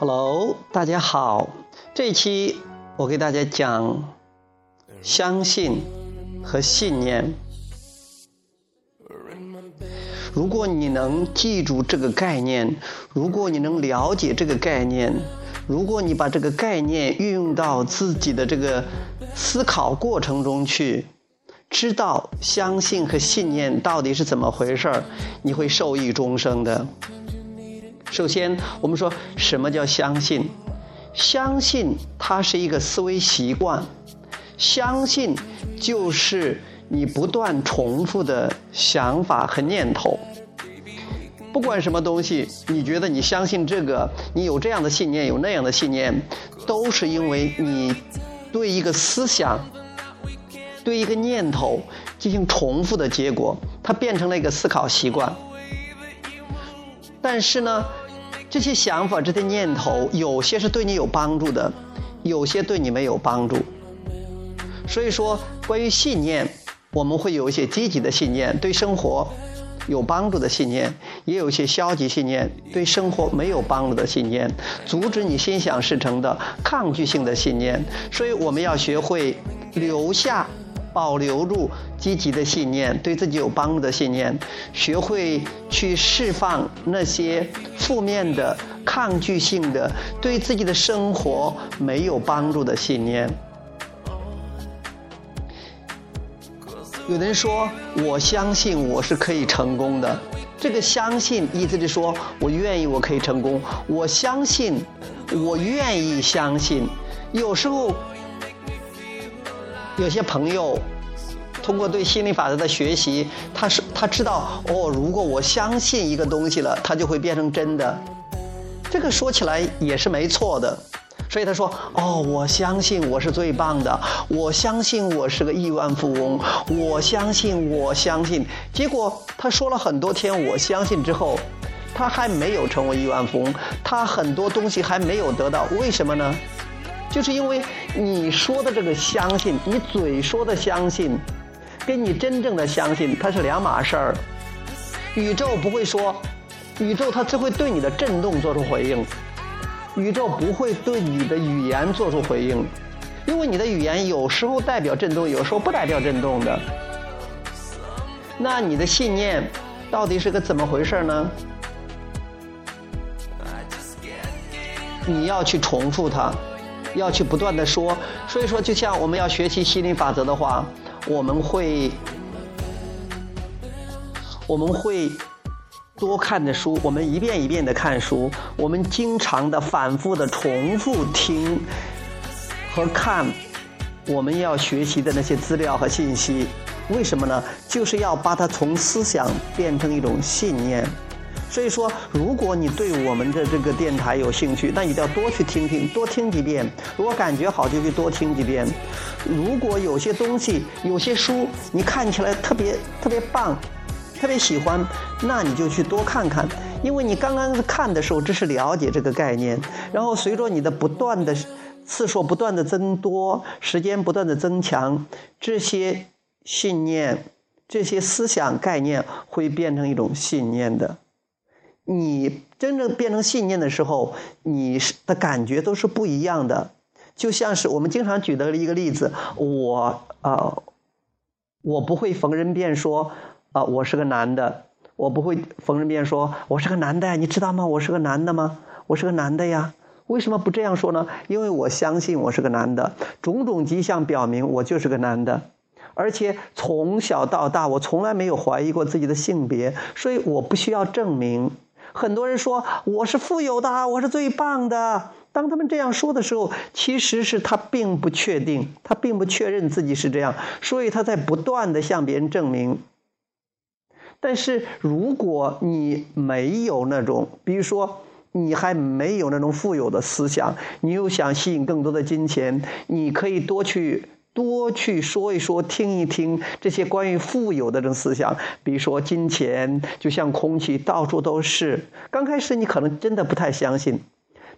Hello，大家好。这一期我给大家讲相信和信念。如果你能记住这个概念，如果你能了解这个概念，如果你把这个概念运用到自己的这个思考过程中去，知道相信和信念到底是怎么回事儿，你会受益终生的。首先，我们说什么叫相信？相信它是一个思维习惯，相信就是你不断重复的想法和念头。不管什么东西，你觉得你相信这个，你有这样的信念，有那样的信念，都是因为你对一个思想、对一个念头进行重复的结果，它变成了一个思考习惯。但是呢？这些想法、这些念头，有些是对你有帮助的，有些对你没有帮助。所以说，关于信念，我们会有一些积极的信念，对生活有帮助的信念；也有一些消极信念，对生活没有帮助的信念，阻止你心想事成的抗拒性的信念。所以，我们要学会留下。保留住积极的信念，对自己有帮助的信念，学会去释放那些负面的、抗拒性的、对自己的生活没有帮助的信念。有人说：“我相信我是可以成功的。”这个相信意思是说我愿意，我可以成功。我相信，我愿意相信。有时候。有些朋友通过对心理法则的学习，他是他知道哦，如果我相信一个东西了，它就会变成真的。这个说起来也是没错的。所以他说哦，我相信我是最棒的，我相信我是个亿万富翁，我相信我相信。结果他说了很多天我相信之后，他还没有成为亿万富翁，他很多东西还没有得到，为什么呢？就是因为你说的这个相信，你嘴说的相信，跟你真正的相信它是两码事儿。宇宙不会说，宇宙它只会对你的震动做出回应，宇宙不会对你的语言做出回应，因为你的语言有时候代表震动，有时候不代表震动的。那你的信念到底是个怎么回事呢？你要去重复它。要去不断的说，所以说，就像我们要学习心灵法则的话，我们会，我们会多看的书，我们一遍一遍的看书，我们经常的反复的重复听和看我们要学习的那些资料和信息，为什么呢？就是要把它从思想变成一种信念。所以说，如果你对我们的这个电台有兴趣，那一定要多去听听，多听几遍。如果感觉好，就去多听几遍。如果有些东西、有些书你看起来特别特别棒，特别喜欢，那你就去多看看。因为你刚刚看的时候只是了解这个概念，然后随着你的不断的次数不断的增多，时间不断的增强，这些信念、这些思想概念会变成一种信念的。你真正变成信念的时候，你的感觉都是不一样的。就像是我们经常举的一个例子，我啊，我不会逢人便说啊，我是个男的。我不会逢人便说我是个男的呀，你知道吗？我是个男的吗？我是个男的呀。为什么不这样说呢？因为我相信我是个男的，种种迹象表明我就是个男的，而且从小到大我从来没有怀疑过自己的性别，所以我不需要证明。很多人说我是富有的，我是最棒的。当他们这样说的时候，其实是他并不确定，他并不确认自己是这样，所以他在不断的向别人证明。但是如果你没有那种，比如说你还没有那种富有的思想，你又想吸引更多的金钱，你可以多去。多去说一说，听一听这些关于富有的这种思想，比如说金钱就像空气，到处都是。刚开始你可能真的不太相信，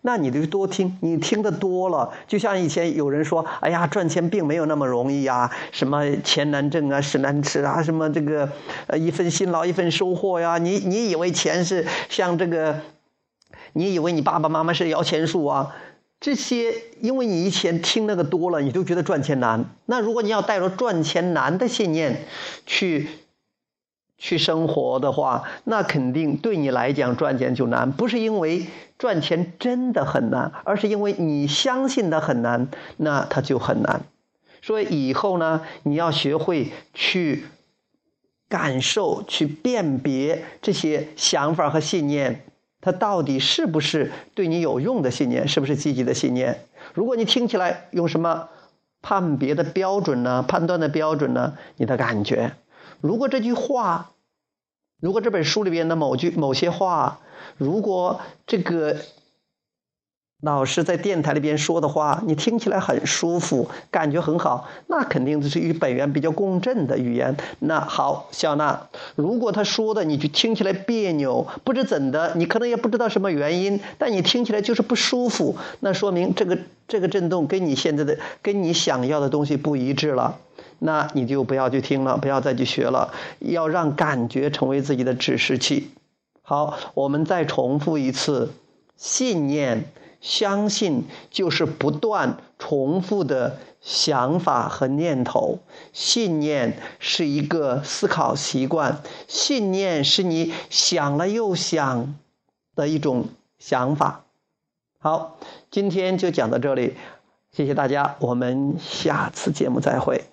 那你就多听，你听的多了，就像以前有人说：“哎呀，赚钱并没有那么容易呀，什么钱难挣啊，屎难吃啊，什么这个呃一份辛劳一份收获呀。”你你以为钱是像这个你以为你爸爸妈妈是摇钱树啊？这些，因为你以前听那个多了，你就觉得赚钱难。那如果你要带着赚钱难的信念去去生活的话，那肯定对你来讲赚钱就难。不是因为赚钱真的很难，而是因为你相信它很难，那它就很难。所以以后呢，你要学会去感受、去辨别这些想法和信念。它到底是不是对你有用的信念？是不是积极的信念？如果你听起来用什么判别的标准呢？判断的标准呢？你的感觉？如果这句话，如果这本书里边的某句某些话，如果这个。老师在电台里边说的话，你听起来很舒服，感觉很好，那肯定就是与本源比较共振的语言。那好，小娜，如果他说的你就听起来别扭，不知怎的，你可能也不知道什么原因，但你听起来就是不舒服，那说明这个这个震动跟你现在的跟你想要的东西不一致了，那你就不要去听了，不要再去学了，要让感觉成为自己的指示器。好，我们再重复一次，信念。相信就是不断重复的想法和念头，信念是一个思考习惯，信念是你想了又想的一种想法。好，今天就讲到这里，谢谢大家，我们下次节目再会。